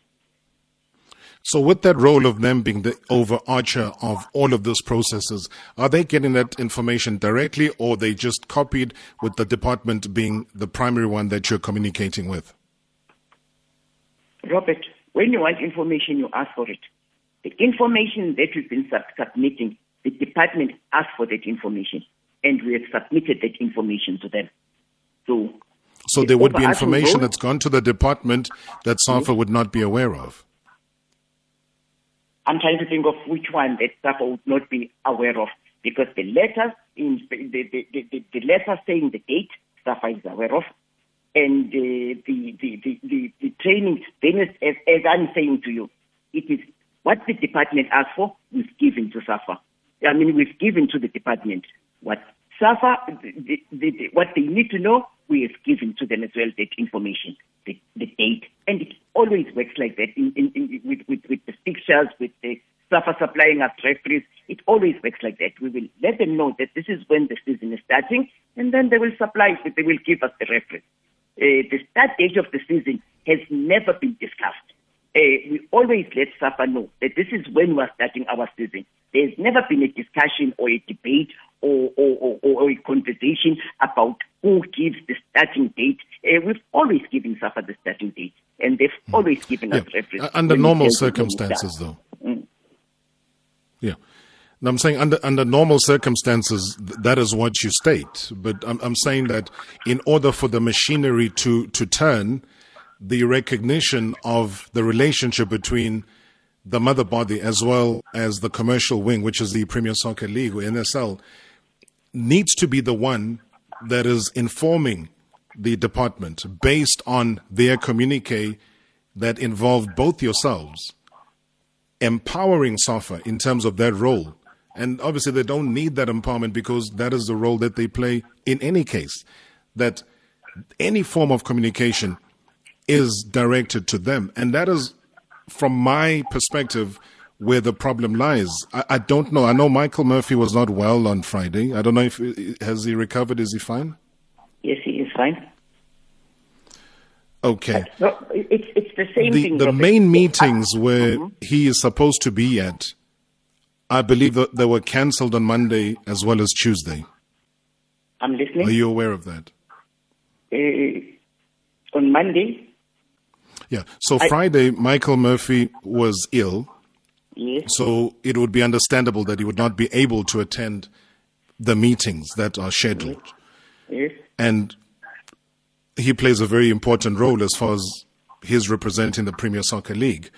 So, with that role of them being the overarcher of all of those processes, are they getting that information directly or they just copied with the department being the primary one that you're communicating with? Robert, when you want information, you ask for it. The information that we've been sub- submitting, the department asked for that information, and we have submitted that information to them. So, so there would be information that's gone to the department that SAFA would not be aware of. I'm trying to think of which one that SAFA would not be aware of because the letter in the the, the, the, letter saying the date SAFA is aware of, and the the the the, the, training. Then, as, as I'm saying to you, it is what the department asked for, we've given to SAFA. I mean, we've given to the department. What SAFA, the, the, the, what they need to know, we have given to them as well that information, the, the date. And it always works like that in, in, in, with, with, with the fixtures, with the SAFA supplying us referees. It always works like that. We will let them know that this is when the season is starting, and then they will supply they will give us the reference. Uh, the start date of the season has never been discussed uh, we always let SAFA know that this is when we're starting our season. There's never been a discussion or a debate or, or, or, or a conversation about who gives the starting date. Uh, we've always given SAFA the starting date, and they've mm. always given yeah. us reference. Under normal circumstances, though. Mm. Yeah. I'm saying under under normal circumstances, that is what you state. But I'm, I'm saying that in order for the machinery to to turn, the recognition of the relationship between the mother body as well as the commercial wing, which is the Premier Soccer League or NSL, needs to be the one that is informing the department based on their communique that involved both yourselves, empowering SAFA in terms of their role. And obviously, they don't need that empowerment because that is the role that they play in any case. That any form of communication is directed to them. And that is, from my perspective, where the problem lies. I, I, don't know. I know Michael Murphy was not well on Friday. I don't know if has he recovered. Is he fine? Yes, he is fine. Okay. No, it's it's the same the, thing. The main meetings where mm-hmm. he is supposed to be at, I believe that they were cancelled on Monday as well as Tuesday. I'm listening. Are you aware of that? Uh, on Monday, Yeah. So I- Friday, Michael Murphy was ill. yes, So it would be understandable that he would not be able to attend the meetings that are scheduled. yes, And he plays a very important role as far as his representing the Premier Soccer League.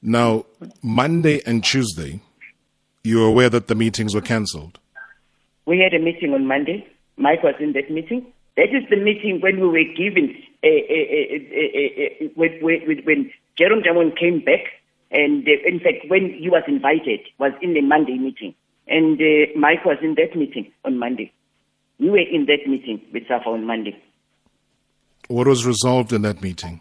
Now, Monday and Tuesday, you're aware that the meetings were cancelled. we had a meeting on Monday. Mike was in that meeting. That is the meeting when we were given, uh, uh, uh, when, when, Jerome Damon came back, and uh, in fact, when he was invited, was in the Monday meeting, and uh, Mike was in that meeting on Monday. We were in that meeting with Safa on Monday. What was resolved in that meeting?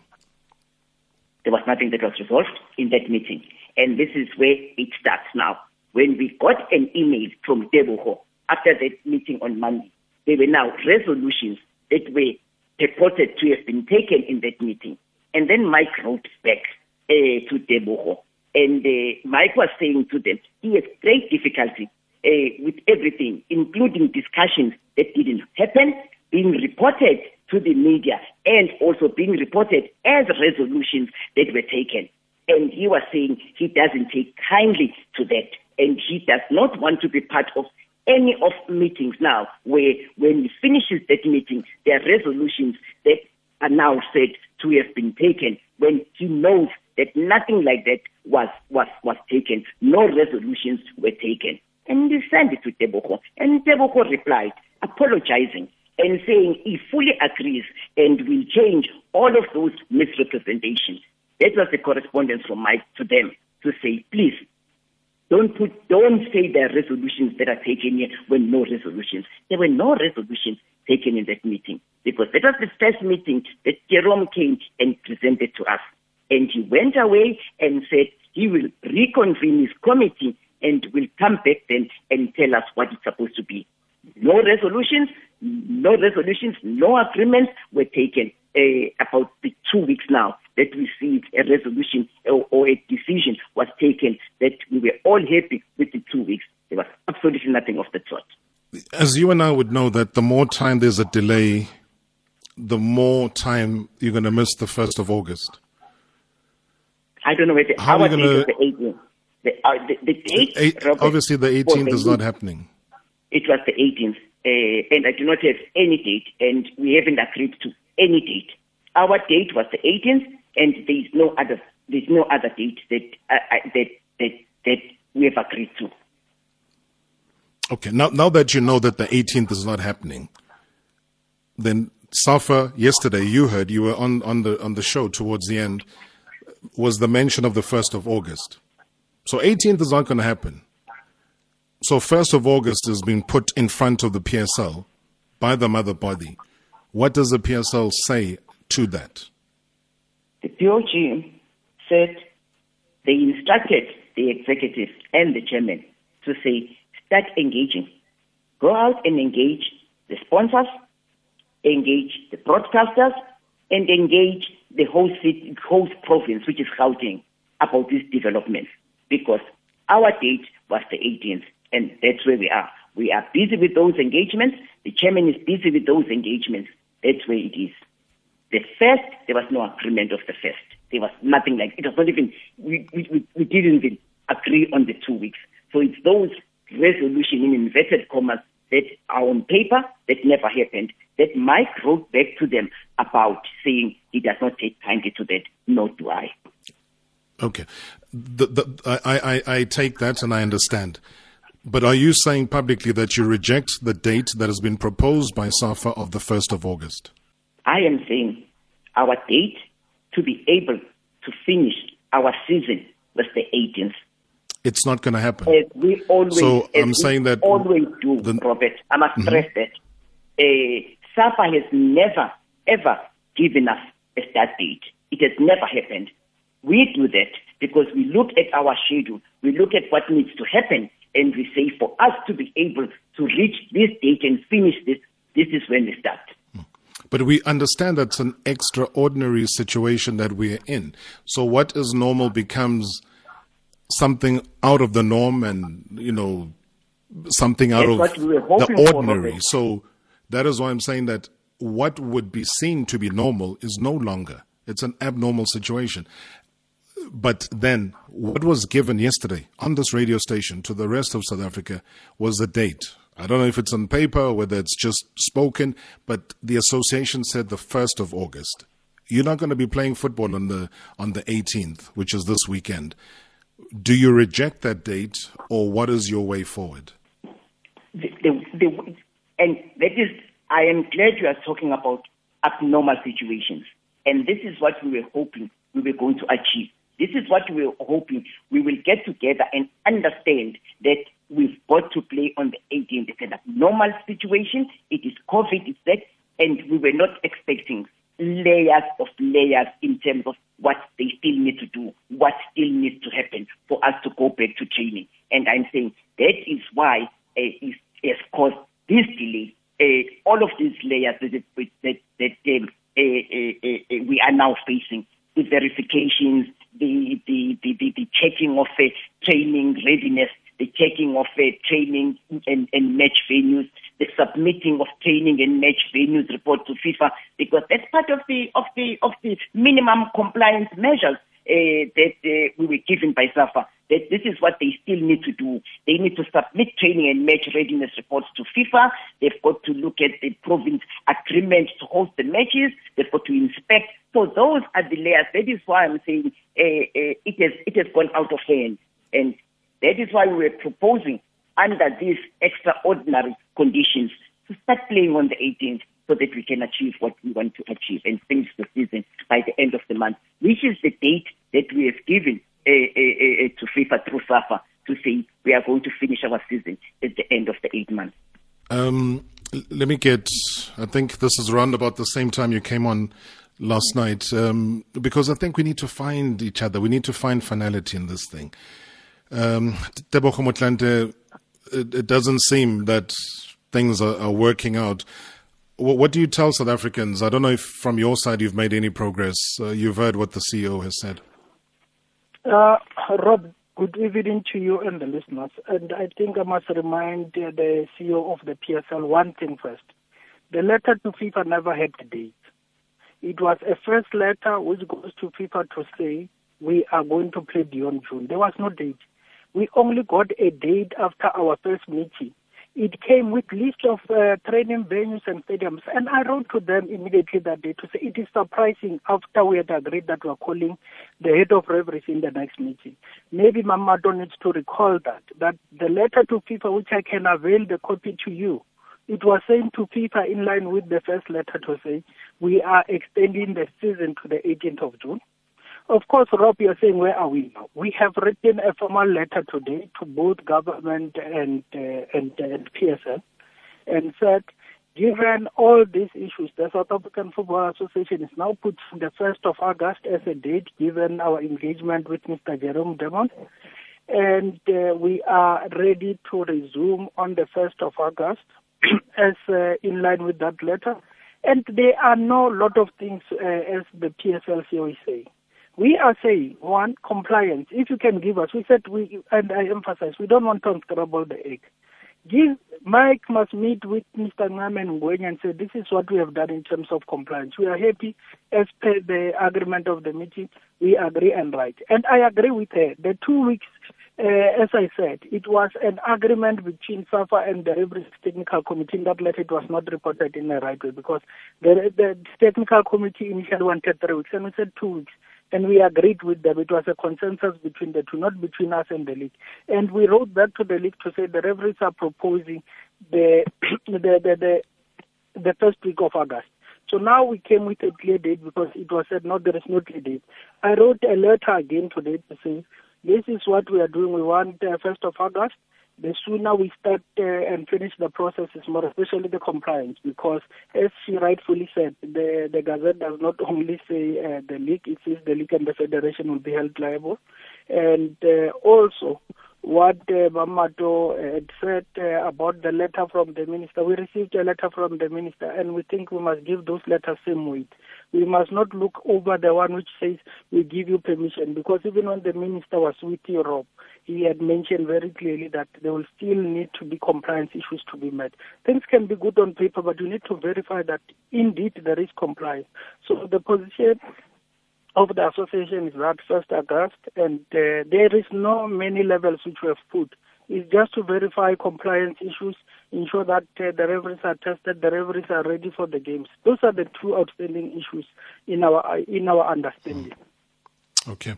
There was nothing that was resolved in that meeting. And this is where it starts now. When we got an email from Tebogo after that meeting on Monday, there were now resolutions that were purported to have been taken in that meeting. And then Mike wrote back uh, to Tebogo. And uh, Mike was saying to them, he has great difficulty uh, with everything, including discussions that didn't happen, being reported to the media, and also being reported as resolutions that were taken. And he was saying he doesn't take kindly to that, and he does not want to be part of any of meetings now where when he finishes that meeting, there are resolutions that are now said to have been taken when he knows that nothing like that was, was, was taken. No resolutions were taken. And he sent it to Tebogo. And Tebogo replied, apologizing and saying he fully agrees and will change all of those misrepresentations. That was the correspondence from Mike to them to say, please, don't put, don't say there are resolutions that are taken here when no resolutions. There were no resolutions taken in that meeting because that was the first meeting that Jerome came and presented to us. And he went away and said he will reconvene his committee and will come back then and tell us what it's supposed to be. No resolutions, no resolutions, no agreements were taken. Uh, about the two weeks now that we see a resolution or, or a decision was taken that we were all happy with the two weeks. There was absolutely nothing of the sort. As you and I would know that the more time there's a delay, the more time you're going to miss the 1st of August. I don't know whether How are our date gonna- is the 18th. The, uh, the, the date, Eight, Robert, obviously, the 18th is not happening. It was the 18th, uh, and I do not have any date, and we haven't agreed to any date. Our date was the 18th, and there is no other there's no other date that uh, uh, that that that we have agreed to. Okay, now, now that you know that the 18th is not happening, then Safa, yesterday you heard, you were on, on, the, on the show towards the end, was the mention of the 1st of August. So 18th is not going to happen. So 1st of August is being put in front of the PSL by the mother body. What does the PSL say to that? The BOG said they instructed the executive and the chairman to say, start engaging. Go out and engage the sponsors, engage the broadcasters, and engage the whole city, whole province, which is Gauteng, about this development. Because our date was the 18th, and that's where we are. We are busy with those engagements. The chairman is busy with those engagements. That's where it is. The first, there was no agreement of the first. There was nothing like it was not even we we, we, didn't even agree on the two weeks. So it's those resolution in inverted commas that are on paper that never happened. That Mike wrote back to them about saying he does not take kindly to that, nor do I. Okay. The, the, I, I, I take that and I understand. But are you saying publicly that you reject the date that has been proposed by SAFA of the 1st of August? I am saying our date to be able to finish our season was the 18th. It's not going to happen. As we always, So, I'm we saying that always do, Robert. I must stress that uh, SAFA has never ever given us a start date. It has never happened. We do that because we look at our schedule, we look at what needs to happen, and we say for us to be able to reach this date and finish this, this is when we start. But we understand that's an extraordinary situation that we're in. So what is normal becomes something out of the norm and, you know, something out That's of we the ordinary. So that is why I'm saying that what would be seen to be normal is no longer. It's an abnormal situation. But then, what was given yesterday on this radio station to the rest of South Africa was a date. I don't know if it's on paper or whether it's just spoken, but the association said the 1st of August. You're not going to be playing football on the on the 18th, which is this weekend. Do you reject that date, or what is your way forward? the, the, the, and that is, I am glad you are talking about abnormal situations. And this is what we were hoping we were going to achieve. This is what we're hoping we will get together and understand that we've got to play on the 18th. It's an abnormal situation. It is COVID, it's that, and we were not expecting layers of layers in terms of what they still need to do, what still needs to happen for us to go back to training. And I'm saying that is why uh, it has caused this delay. Uh, all of these layers that, that, that, um, uh, uh, uh, we are now facing with verifications, the, the, the, the, the checking of uh, training readiness, the checking of uh, training and, and match venues, the submitting of training and match venues report to FIFA, because that's part of the of the of the minimum compliance measures uh, that uh, we were given by SAFA. That this is what they still need to do. They need to submit training and match readiness reports to FIFA. They've got to look at the province agreement to host the matches. They've got to inspect. So those are the layers. That is why I'm saying uh, it has it has gone out of hand, and that is why we are proposing under these extraordinary conditions to start playing on the 18th so that we can achieve what we want to achieve and finish the season by the end of the month, which is the date that we have given uh, uh, to FIFA through to say we are going to finish our season at the end of the eight months. Um, let me get. I think this is around about the same time you came on last night, um, because I think we need to find each other. We need to find finality in this thing. Um, it doesn't seem that things are, are working out. What, do you tell South Africans? I don't know if from your side you've made any progress. Uh, you've heard what the CEO has said. Uh, Rob, good evening to you and the listeners. And I think I must remind uh, the CEO of the PSL one thing first. The letter to FIFA never had a date. It was a first letter which goes to FIFA to say we are going to play beyond June. There was no date. We only got a date after our first meeting. It came with list of uh, training venues and stadiums, and I wrote to them immediately that day to say it is surprising after we had agreed that we are calling the head of referees in the next meeting. Maybe Mamato needs to recall that that the letter to FIFA, which I can avail the copy to you, it was sent to FIFA in line with the first letter to say we are extending the season to the 18th of June. Of course, Rob, you're saying, where are we now? We have written a formal letter today to both government and, uh, and, and PSL and said, given all these issues, the South African Football Association is now putting the 1st of August as a date, given our engagement with Mr. Jerome Damon. And uh, we are ready to resume on the 1st of August [CLEARS THROAT] as uh, in line with that letter. And there are no lot of things, uh, as the PSL CEO is saying. We are saying, one, compliance. If you can give us, we said, we, and I emphasize, we don't want to unscramble the egg. Give, Mike must meet with Mr. Ngamen Ngwenya and say, this is what we have done in terms of compliance. We are happy as per the agreement of the meeting. We agree and write. And I agree with her. The two weeks, uh, as I said, it was an agreement between SAFA and the Referees Technical Committee. In that letter, it was not reported in the right way because the, the technical committee initially wanted three weeks and we said two weeks and we agreed with them. It was a consensus between the two, not between us and the league. And we wrote back to the league to say the referees are proposing the [CLEARS THROAT] the, the the the first week of August. So now we came with a clear date because it was said no, there is no clear date. I wrote a letter again today to say this is what we are doing. We want uh, first of August. The sooner we start uh, and finish the process is more, especially the compliance, because as she rightfully said, the the Gazette does not [LAUGHS] only say uh, the league; it says the league and the federation will be held liable, and uh, also what uh, Mamato had said uh, about the letter from the minister. We received a letter from the minister, and we think we must give those letters same weight. We must not look over the one which says we give you permission because even when the minister was with Europe, he had mentioned very clearly that there will still need to be compliance issues to be met. Things can be good on paper, but you need to verify that indeed there is compliance. So the position of the association is that first August, and uh, there is no many levels which we have put. It's just to verify compliance issues, ensure that uh, the referees are tested, the referees are ready for the games. Those are the two outstanding issues in our in our understanding. Okay.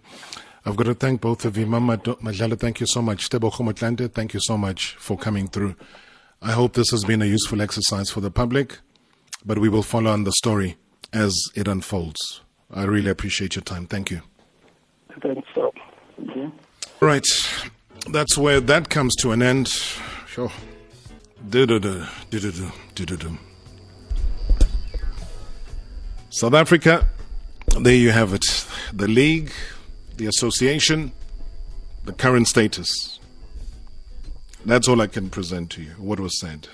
I've got to thank both of you. Mama Madlala, thank you so much. Tebogo Motlanthe, thank you so much for coming through. I hope this has been a useful exercise for the public, but we will follow on the story as it unfolds. I really appreciate your time. Thank you. Thanks, so. Right. That's where that comes to an end. Sure. Do do do do do do do do. South Africa, there you have it. The league, the association, the current status. That's all I can present to you, what was said.